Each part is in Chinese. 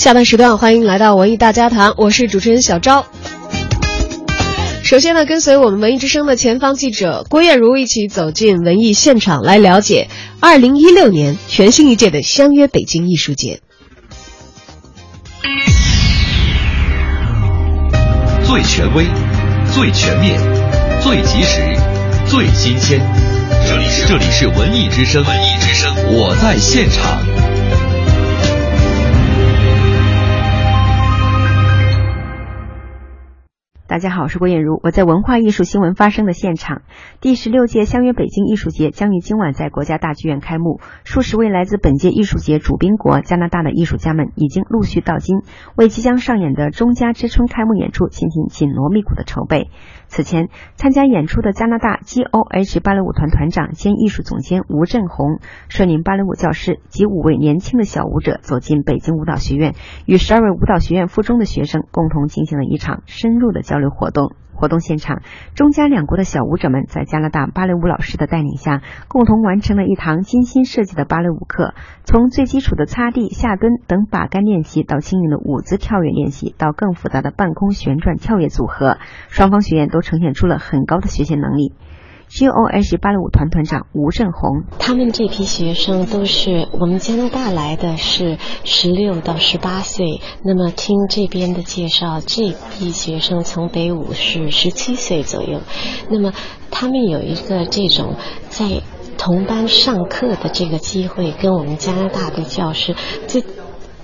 下半时段欢迎来到文艺大家谈，我是主持人小昭。首先呢，跟随我们文艺之声的前方记者郭艳茹一起走进文艺现场，来了解二零一六年全新一届的相约北京艺术节。最权威、最全面、最及时、最新鲜，这里是这里是文艺之声，文艺之声，我在现场。大家好，我是郭艳茹，我在文化艺术新闻发生的现场。第十六届相约北京艺术节将于今晚在国家大剧院开幕，数十位来自本届艺术节主宾国加拿大的艺术家们已经陆续到京，为即将上演的《中加之春》开幕演出进行紧锣密鼓的筹备。此前参加演出的加拿大 G.O.H 芭蕾舞团团长兼艺术总监吴振宏率领芭蕾舞教师及五位年轻的小舞者走进北京舞蹈学院，与十二位舞蹈学院附中的学生共同进行了一场深入的交流活动。活动现场，中加两国的小舞者们在加拿大芭蕾舞老师的带领下，共同完成了一堂精心设计的芭蕾舞课。从最基础的擦地、下蹲等把杆练习，到轻盈的舞姿跳跃练习，到更复杂的半空旋转跳跃组合，双方学员都呈现出了很高的学习能力。G.O.H 芭蕾舞团团长吴振宏，他们这批学生都是我们加拿大来的，是十六到十八岁。那么听这边的介绍，这批学生从北舞是十七岁左右。那么他们有一个这种在同班上课的这个机会，跟我们加拿大的教师这。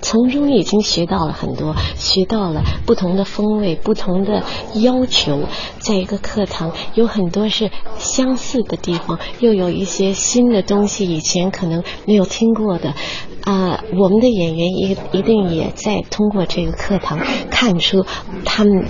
从中已经学到了很多，学到了不同的风味、不同的要求。在一个课堂，有很多是相似的地方，又有一些新的东西，以前可能没有听过的。啊，我们的演员一一定也在通过这个课堂看出他们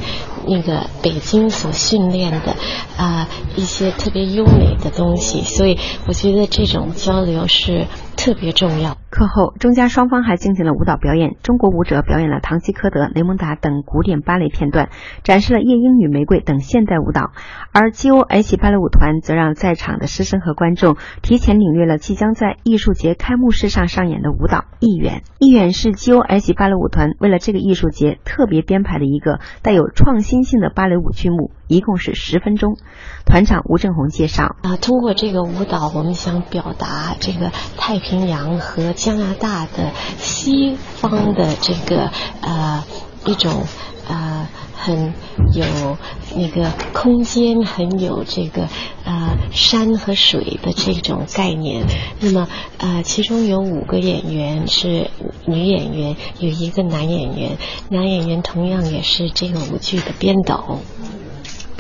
那个北京所训练的啊一些特别优美的东西。所以，我觉得这种交流是。特别重要。课后，中加双方还进行了舞蹈表演。中国舞者表演了《唐吉诃德》《雷蒙达》等古典芭蕾片段，展示了《夜莺与玫瑰》等现代舞蹈。而 G.O.H 芭蕾舞团则让在场的师生和观众提前领略了即将在艺术节开幕式上上演的舞蹈《一远》。《一远》是 G.O.H 芭蕾舞团为了这个艺术节特别编排的一个带有创新性的芭蕾舞剧目，一共是十分钟。团长吴正红介绍：啊，通过这个舞蹈，我们想表达这个太平洋和加拿大的西方的这个呃一种呃很有那个空间，很有这个呃山和水的这种概念。那么呃，其中有五个演员是女演员，有一个男演员，男演员同样也是这个舞剧的编导。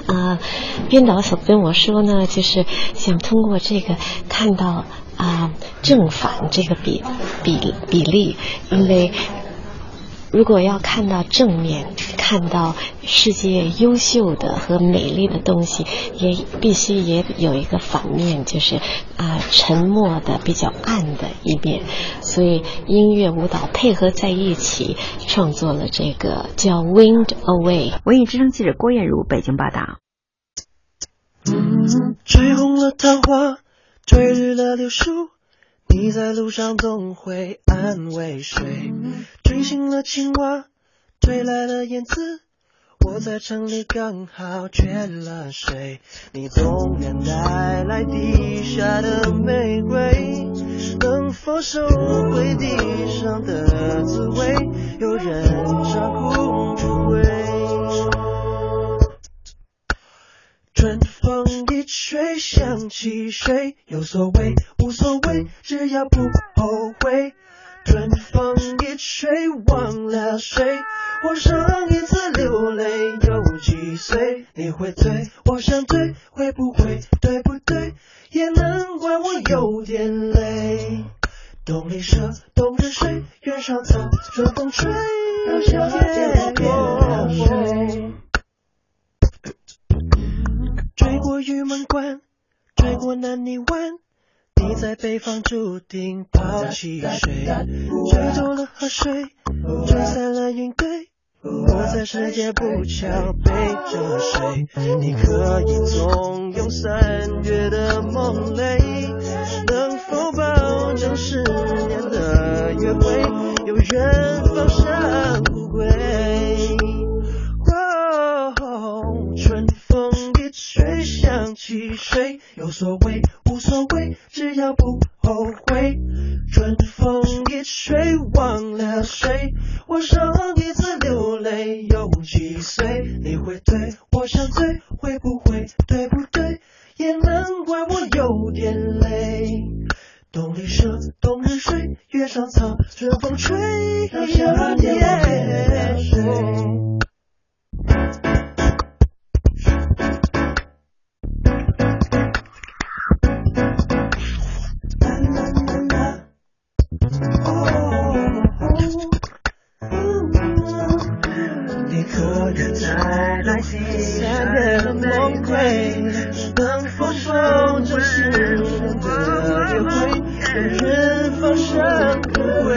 啊，编导所跟我说呢，就是想通过这个看到啊正反这个比比比例，因为如果要看到正面，看到世界优秀的和美丽的东西，也必须也有一个反面，就是啊沉默的比较暗的一面。所以音乐舞蹈配合在一起，创作了这个叫《Wind Away》。文艺之声记者郭艳茹北京报道。嗯吹红了桃花，吹绿了柳树，你在路上总会安慰谁？吹醒了青蛙，吹来了燕子，我在城里刚好缺了水。你总能带来地下的玫瑰，能否收回地上的滋味？有人唱空出味。春风吹想起谁？有所谓无所谓，只要不后悔。春风一吹忘了谁？我上一次流泪有几岁？你会醉，我想醉，会不会对不对？也难怪我有点累。东篱舍，冬日睡，原上草，春风吹，让夏天变了水。过玉门关，追过南泥湾，你在北方注定抛弃谁？追走了河水，吹散了云堆，我在世界不巧背着谁？你可以纵容三月的梦泪，能否保证十年的约会有缘放谁？有所谓，无所谓，只要不后悔。春风一吹，忘了谁？我上一次流泪有几岁？你会对我想醉，会不会？对不对？也难怪我有点累。冬里蛇，冬日睡，月上草，再来听三月的梦归？能否守着世人的约会？任人放生不悔。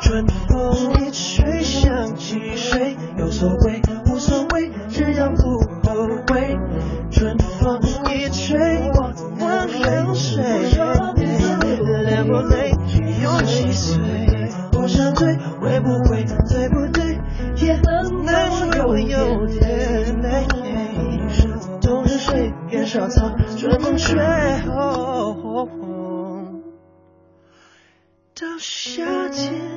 春风一吹，想起谁？有所谓，无所谓，只要不后悔。春风一吹，忘了谁？累不累？有几岁？我想醉，夏天